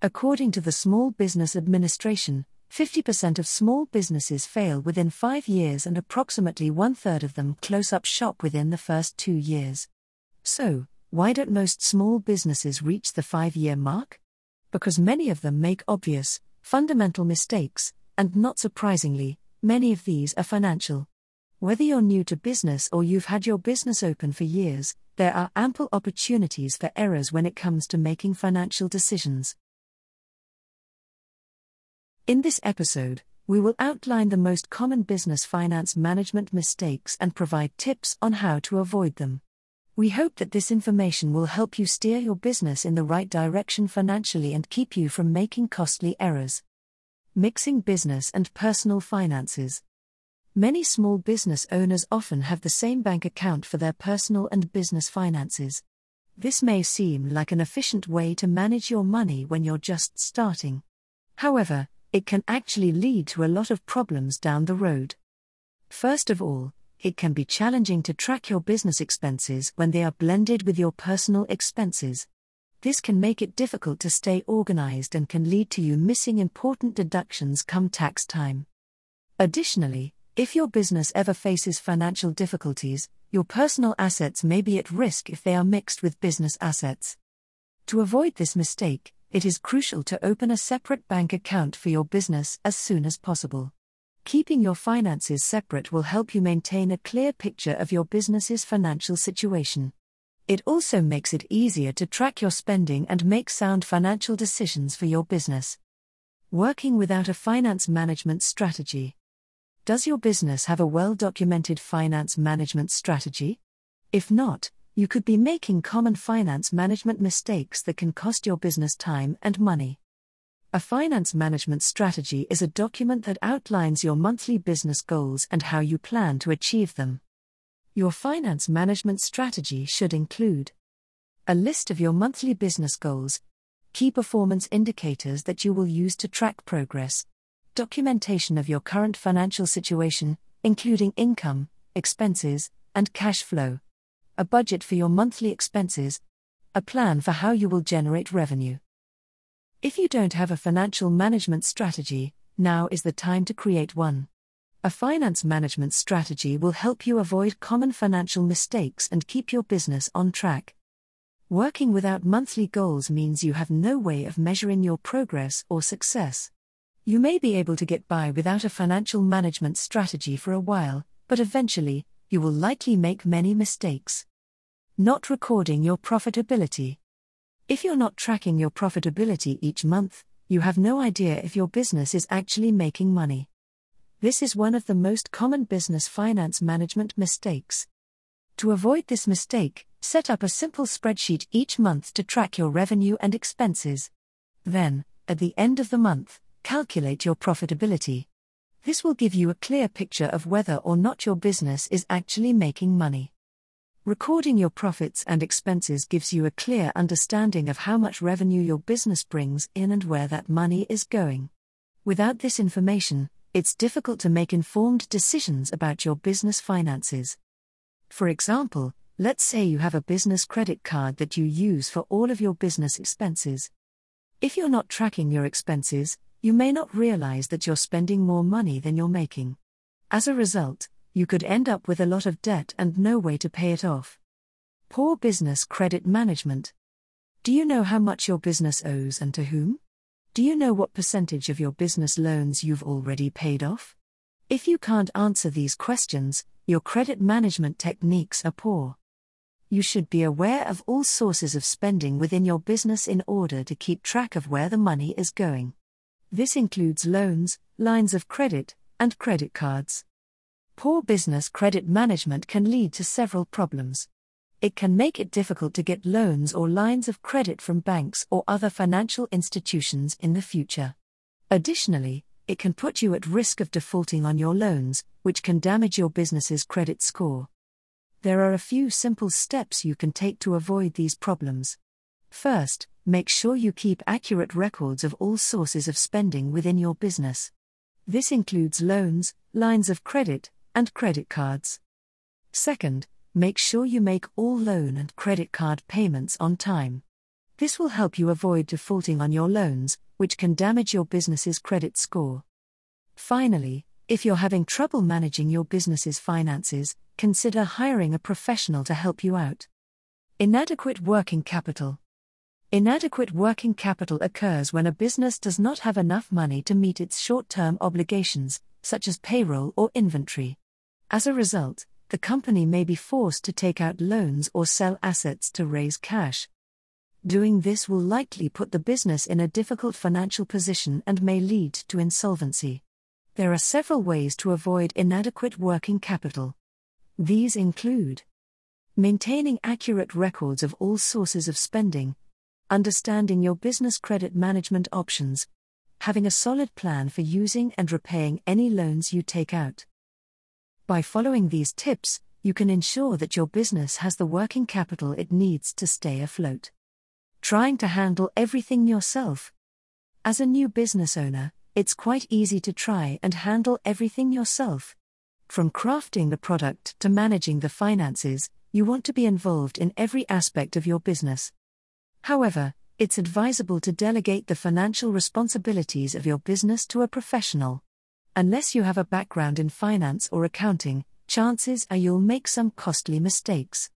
According to the Small Business Administration, 50% of small businesses fail within five years and approximately one third of them close up shop within the first two years. So, why don't most small businesses reach the five year mark? Because many of them make obvious, fundamental mistakes, and not surprisingly, many of these are financial. Whether you're new to business or you've had your business open for years, there are ample opportunities for errors when it comes to making financial decisions. In this episode, we will outline the most common business finance management mistakes and provide tips on how to avoid them. We hope that this information will help you steer your business in the right direction financially and keep you from making costly errors. Mixing business and personal finances. Many small business owners often have the same bank account for their personal and business finances. This may seem like an efficient way to manage your money when you're just starting. However, it can actually lead to a lot of problems down the road. First of all, it can be challenging to track your business expenses when they are blended with your personal expenses. This can make it difficult to stay organized and can lead to you missing important deductions come tax time. Additionally, if your business ever faces financial difficulties, your personal assets may be at risk if they are mixed with business assets. To avoid this mistake, it is crucial to open a separate bank account for your business as soon as possible. Keeping your finances separate will help you maintain a clear picture of your business's financial situation. It also makes it easier to track your spending and make sound financial decisions for your business. Working without a finance management strategy. Does your business have a well documented finance management strategy? If not, you could be making common finance management mistakes that can cost your business time and money. A finance management strategy is a document that outlines your monthly business goals and how you plan to achieve them. Your finance management strategy should include a list of your monthly business goals, key performance indicators that you will use to track progress, documentation of your current financial situation, including income, expenses, and cash flow, a budget for your monthly expenses, a plan for how you will generate revenue. If you don't have a financial management strategy, now is the time to create one. A finance management strategy will help you avoid common financial mistakes and keep your business on track. Working without monthly goals means you have no way of measuring your progress or success. You may be able to get by without a financial management strategy for a while, but eventually, you will likely make many mistakes. Not recording your profitability. If you're not tracking your profitability each month, you have no idea if your business is actually making money. This is one of the most common business finance management mistakes. To avoid this mistake, set up a simple spreadsheet each month to track your revenue and expenses. Then, at the end of the month, calculate your profitability. This will give you a clear picture of whether or not your business is actually making money. Recording your profits and expenses gives you a clear understanding of how much revenue your business brings in and where that money is going. Without this information, it's difficult to make informed decisions about your business finances. For example, let's say you have a business credit card that you use for all of your business expenses. If you're not tracking your expenses, you may not realize that you're spending more money than you're making. As a result, you could end up with a lot of debt and no way to pay it off. Poor business credit management. Do you know how much your business owes and to whom? Do you know what percentage of your business loans you've already paid off? If you can't answer these questions, your credit management techniques are poor. You should be aware of all sources of spending within your business in order to keep track of where the money is going. This includes loans, lines of credit, and credit cards. Poor business credit management can lead to several problems. It can make it difficult to get loans or lines of credit from banks or other financial institutions in the future. Additionally, it can put you at risk of defaulting on your loans, which can damage your business's credit score. There are a few simple steps you can take to avoid these problems. First, make sure you keep accurate records of all sources of spending within your business. This includes loans, lines of credit, and credit cards. Second, make sure you make all loan and credit card payments on time. This will help you avoid defaulting on your loans, which can damage your business's credit score. Finally, if you're having trouble managing your business's finances, consider hiring a professional to help you out. Inadequate working capital. Inadequate working capital occurs when a business does not have enough money to meet its short term obligations, such as payroll or inventory. As a result, the company may be forced to take out loans or sell assets to raise cash. Doing this will likely put the business in a difficult financial position and may lead to insolvency. There are several ways to avoid inadequate working capital. These include maintaining accurate records of all sources of spending, understanding your business credit management options, having a solid plan for using and repaying any loans you take out. By following these tips, you can ensure that your business has the working capital it needs to stay afloat. Trying to handle everything yourself. As a new business owner, it's quite easy to try and handle everything yourself. From crafting the product to managing the finances, you want to be involved in every aspect of your business. However, it's advisable to delegate the financial responsibilities of your business to a professional. Unless you have a background in finance or accounting, chances are you'll make some costly mistakes.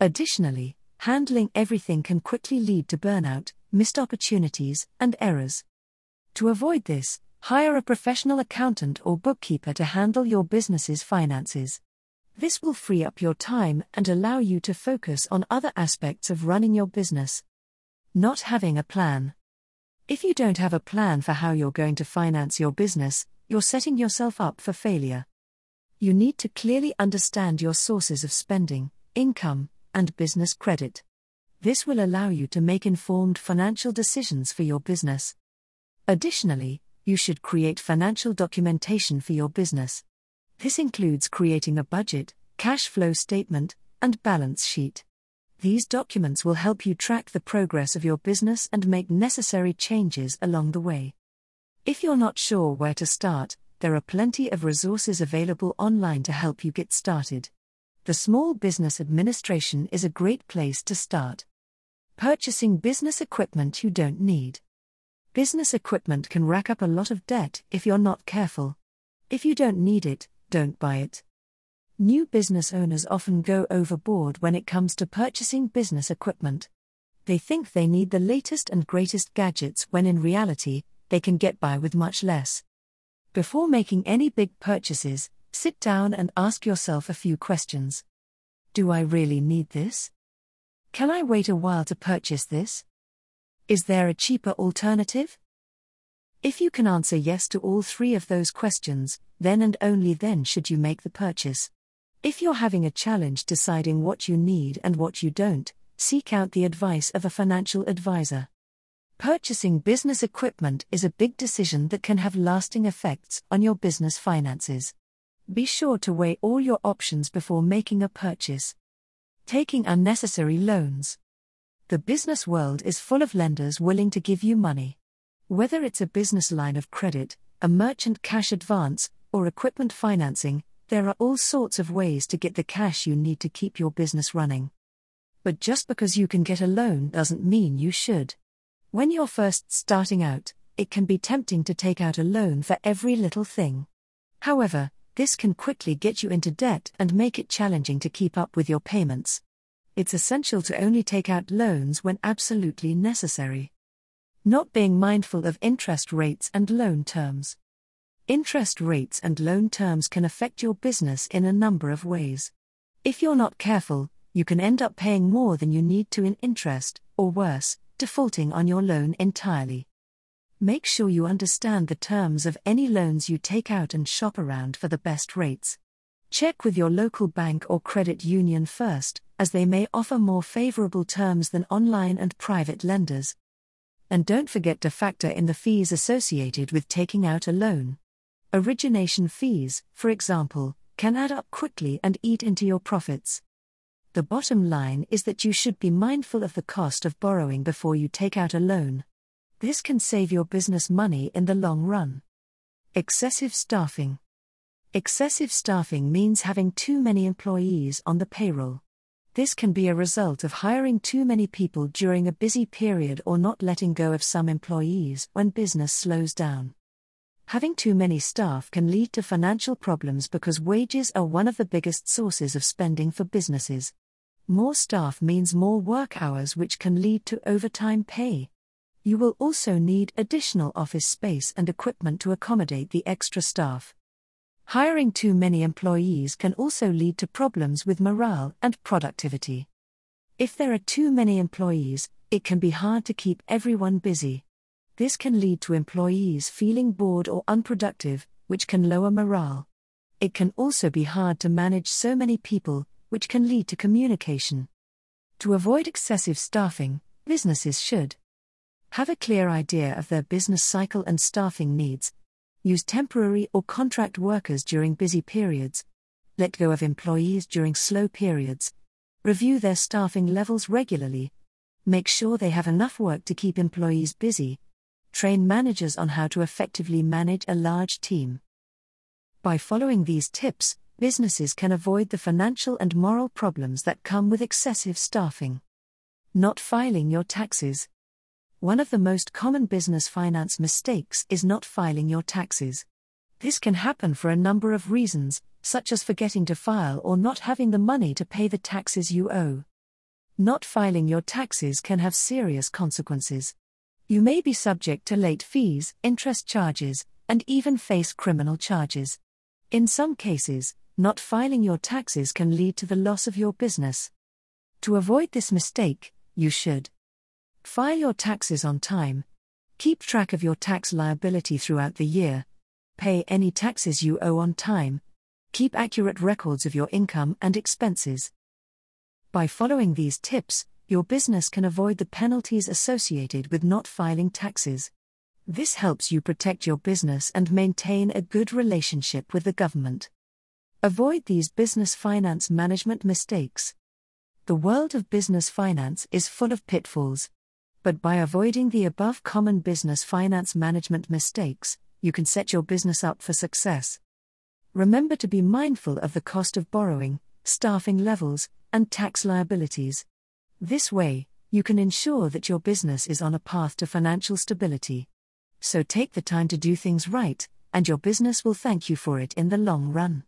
Additionally, handling everything can quickly lead to burnout, missed opportunities, and errors. To avoid this, hire a professional accountant or bookkeeper to handle your business's finances. This will free up your time and allow you to focus on other aspects of running your business. Not having a plan. If you don't have a plan for how you're going to finance your business, you're setting yourself up for failure. You need to clearly understand your sources of spending, income, and business credit. This will allow you to make informed financial decisions for your business. Additionally, you should create financial documentation for your business. This includes creating a budget, cash flow statement, and balance sheet. These documents will help you track the progress of your business and make necessary changes along the way. If you're not sure where to start, there are plenty of resources available online to help you get started the Small Business Administration is a great place to start. Purchasing business equipment you don't need. Business equipment can rack up a lot of debt if you're not careful. If you don't need it, don't buy it. New business owners often go overboard when it comes to purchasing business equipment. They think they need the latest and greatest gadgets when in reality, they can get by with much less. Before making any big purchases, Sit down and ask yourself a few questions. Do I really need this? Can I wait a while to purchase this? Is there a cheaper alternative? If you can answer yes to all three of those questions, then and only then should you make the purchase. If you're having a challenge deciding what you need and what you don't, seek out the advice of a financial advisor. Purchasing business equipment is a big decision that can have lasting effects on your business finances. Be sure to weigh all your options before making a purchase. Taking unnecessary loans. The business world is full of lenders willing to give you money. Whether it's a business line of credit, a merchant cash advance, or equipment financing, there are all sorts of ways to get the cash you need to keep your business running. But just because you can get a loan doesn't mean you should. When you're first starting out, it can be tempting to take out a loan for every little thing. However, this can quickly get you into debt and make it challenging to keep up with your payments. It's essential to only take out loans when absolutely necessary. Not being mindful of interest rates and loan terms. Interest rates and loan terms can affect your business in a number of ways. If you're not careful, you can end up paying more than you need to in interest, or worse, defaulting on your loan entirely. Make sure you understand the terms of any loans you take out and shop around for the best rates. Check with your local bank or credit union first, as they may offer more favorable terms than online and private lenders. And don't forget to factor in the fees associated with taking out a loan. Origination fees, for example, can add up quickly and eat into your profits. The bottom line is that you should be mindful of the cost of borrowing before you take out a loan. This can save your business money in the long run. Excessive staffing. Excessive staffing means having too many employees on the payroll. This can be a result of hiring too many people during a busy period or not letting go of some employees when business slows down. Having too many staff can lead to financial problems because wages are one of the biggest sources of spending for businesses. More staff means more work hours, which can lead to overtime pay. You will also need additional office space and equipment to accommodate the extra staff. Hiring too many employees can also lead to problems with morale and productivity. If there are too many employees, it can be hard to keep everyone busy. This can lead to employees feeling bored or unproductive, which can lower morale. It can also be hard to manage so many people, which can lead to communication. To avoid excessive staffing, businesses should have a clear idea of their business cycle and staffing needs, use temporary or contract workers during busy periods, let go of employees during slow periods, review their staffing levels regularly, make sure they have enough work to keep employees busy, train managers on how to effectively manage a large team. By following these tips, businesses can avoid the financial and moral problems that come with excessive staffing. Not filing your taxes. One of the most common business finance mistakes is not filing your taxes. This can happen for a number of reasons, such as forgetting to file or not having the money to pay the taxes you owe. Not filing your taxes can have serious consequences. You may be subject to late fees, interest charges, and even face criminal charges. In some cases, not filing your taxes can lead to the loss of your business. To avoid this mistake, you should File your taxes on time. Keep track of your tax liability throughout the year. Pay any taxes you owe on time. Keep accurate records of your income and expenses. By following these tips, your business can avoid the penalties associated with not filing taxes. This helps you protect your business and maintain a good relationship with the government. Avoid these business finance management mistakes. The world of business finance is full of pitfalls but by avoiding the above common business finance management mistakes, you can set your business up for success. Remember to be mindful of the cost of borrowing, staffing levels, and tax liabilities. This way, you can ensure that your business is on a path to financial stability. So take the time to do things right, and your business will thank you for it in the long run.